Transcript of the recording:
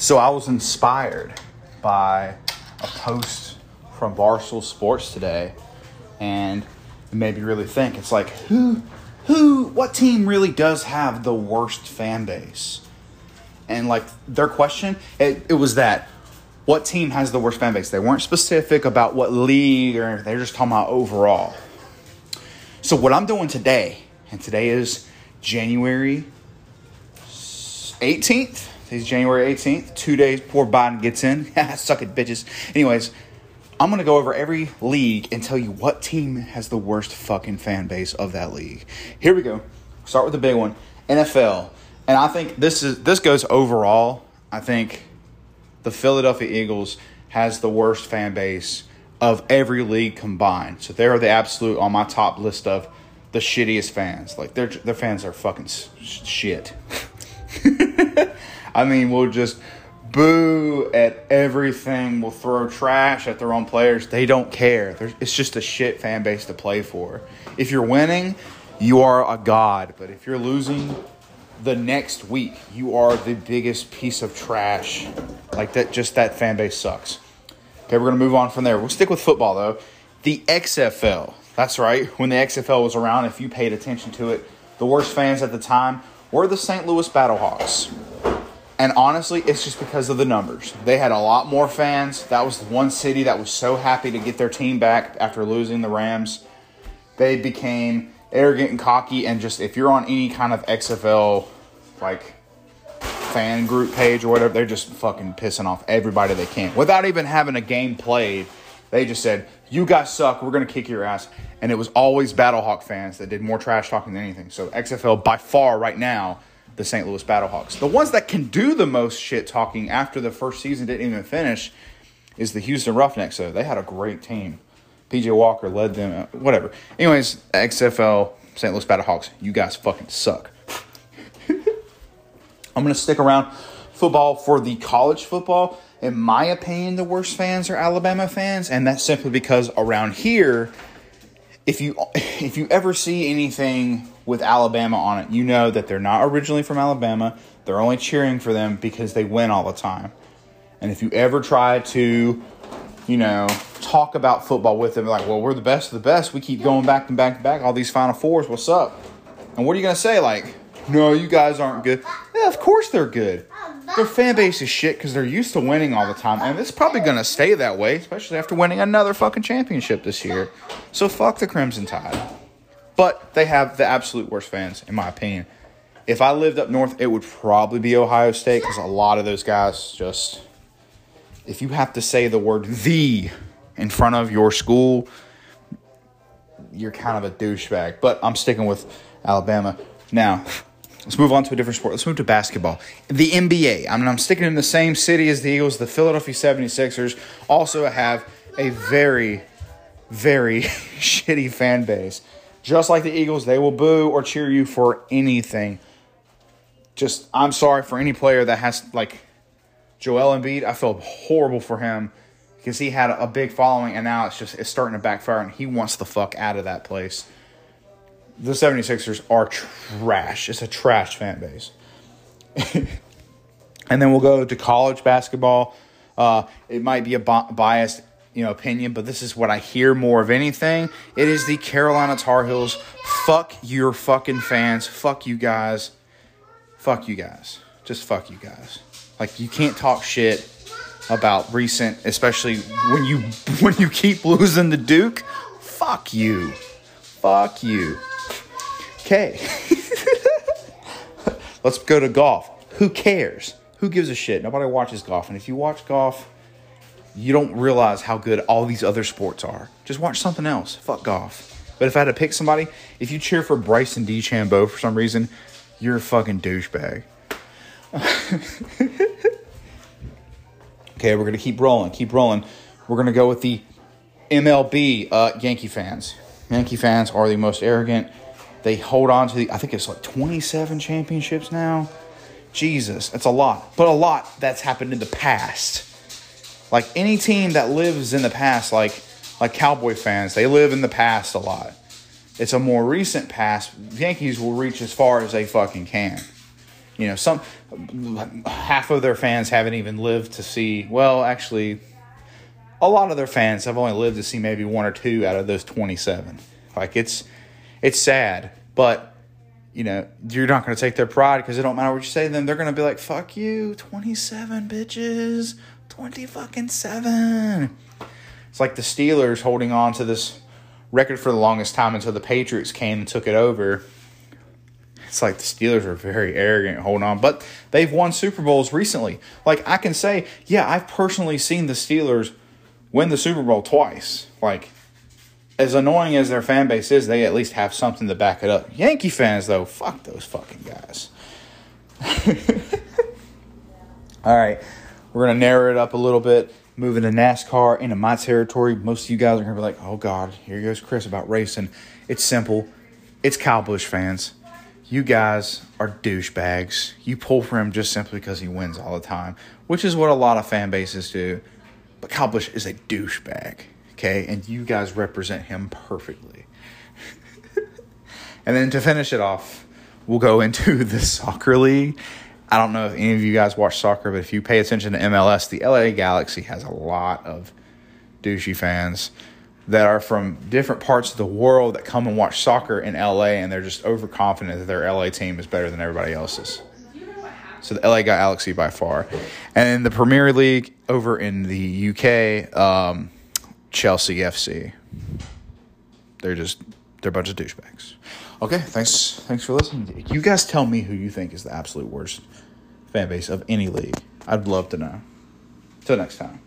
So I was inspired by a post from Barstool Sports today, and it made me really think. It's like who, who, what team really does have the worst fan base? And like their question, it, it was that what team has the worst fan base? They weren't specific about what league or. They're just talking about overall. So what I'm doing today, and today is January 18th. Today's January 18th. Two days before Biden gets in. Suck it, bitches. Anyways, I'm going to go over every league and tell you what team has the worst fucking fan base of that league. Here we go. Start with the big one NFL. And I think this is this goes overall. I think the Philadelphia Eagles has the worst fan base of every league combined. So they're the absolute on my top list of the shittiest fans. Like their their fans are fucking shit. I mean, we'll just boo at everything. We'll throw trash at their own players. They don't care. There's, it's just a shit fan base to play for. If you're winning, you are a god. But if you're losing, the next week, you are the biggest piece of trash. Like that, just that fan base sucks. Okay, we're gonna move on from there. We'll stick with football though. The XFL. That's right. When the XFL was around, if you paid attention to it, the worst fans at the time were the St. Louis Battlehawks. And honestly, it's just because of the numbers. They had a lot more fans. That was the one city that was so happy to get their team back after losing the Rams. They became arrogant and cocky, and just if you're on any kind of XFL like fan group page or whatever, they're just fucking pissing off everybody they can without even having a game played. They just said, "You guys suck. We're gonna kick your ass." And it was always Battlehawk fans that did more trash talking than anything. So XFL by far right now the St. Louis Battlehawks. The ones that can do the most shit talking after the first season didn't even finish is the Houston Roughnecks. So they had a great team. PJ Walker led them, uh, whatever. Anyways, XFL, St. Louis Battlehawks, you guys fucking suck. I'm going to stick around football for the college football. In my opinion, the worst fans are Alabama fans, and that's simply because around here, if you if you ever see anything with Alabama on it, you know that they're not originally from Alabama. They're only cheering for them because they win all the time. And if you ever try to, you know, talk about football with them, like, well, we're the best of the best. We keep going back and back and back. All these Final Fours. What's up? And what are you gonna say? Like, no, you guys aren't good. Yeah, of course they're good. Their fan base is shit because they're used to winning all the time, and it's probably gonna stay that way, especially after winning another fucking championship this year. So fuck the Crimson Tide. But they have the absolute worst fans, in my opinion. If I lived up north, it would probably be Ohio State because a lot of those guys just. If you have to say the word the in front of your school, you're kind of a douchebag. But I'm sticking with Alabama. Now, Let's move on to a different sport. Let's move to basketball. The NBA. I mean, I'm sticking in the same city as the Eagles. The Philadelphia 76ers also have a very, very shitty fan base. Just like the Eagles, they will boo or cheer you for anything. Just, I'm sorry for any player that has, like, Joel Embiid. I feel horrible for him because he had a big following and now it's just, it's starting to backfire and he wants the fuck out of that place the 76ers are trash. It's a trash fan base. and then we'll go to college basketball. Uh, it might be a biased you know opinion, but this is what I hear more of anything. It is the Carolina Tar Heels. Fuck your fucking fans. Fuck you guys. Fuck you guys. Just fuck you guys. Like you can't talk shit about recent, especially when you when you keep losing the Duke. Fuck you. Fuck you. Okay. Let's go to golf. Who cares? Who gives a shit? Nobody watches golf. And if you watch golf, you don't realize how good all these other sports are. Just watch something else. Fuck golf. But if I had to pick somebody, if you cheer for Bryson DeChambeau for some reason, you're a fucking douchebag. okay, we're gonna keep rolling, keep rolling. We're gonna go with the MLB uh, Yankee fans. Yankee fans are the most arrogant, they hold on to the, I think it's like 27 championships now. Jesus, that's a lot. But a lot that's happened in the past. Like any team that lives in the past, like like Cowboy fans, they live in the past a lot. It's a more recent past. Yankees will reach as far as they fucking can. You know, some half of their fans haven't even lived to see. Well, actually, a lot of their fans have only lived to see maybe one or two out of those 27. Like it's it's sad, but you know, you're not going to take their pride because it don't matter what you say to them. They're going to be like, "Fuck you, 27 bitches, 20 fucking 7." It's like the Steelers holding on to this record for the longest time until the Patriots came and took it over. It's like the Steelers are very arrogant holding on, but they've won Super Bowls recently. Like I can say, yeah, I've personally seen the Steelers win the Super Bowl twice. Like as annoying as their fan base is, they at least have something to back it up. Yankee fans though, fuck those fucking guys. All right, we're gonna narrow it up a little bit moving to NASCAR into my territory. Most of you guys are gonna be like, "Oh God, here goes Chris about racing." It's simple. It's Kyle Busch fans. You guys are douchebags. You pull for him just simply because he wins all the time, which is what a lot of fan bases do. But Kyle Busch is a douchebag, okay? And you guys represent him perfectly. and then to finish it off, we'll go into the soccer league I don't know if any of you guys watch soccer, but if you pay attention to MLS, the LA Galaxy has a lot of douchey fans that are from different parts of the world that come and watch soccer in LA and they're just overconfident that their LA team is better than everybody else's. So the LA Galaxy by far. And the Premier League over in the UK, um, Chelsea FC. They're just they're a bunch of douchebags. Okay, thanks thanks for listening. You guys tell me who you think is the absolute worst fan base of any league. I'd love to know. Till next time.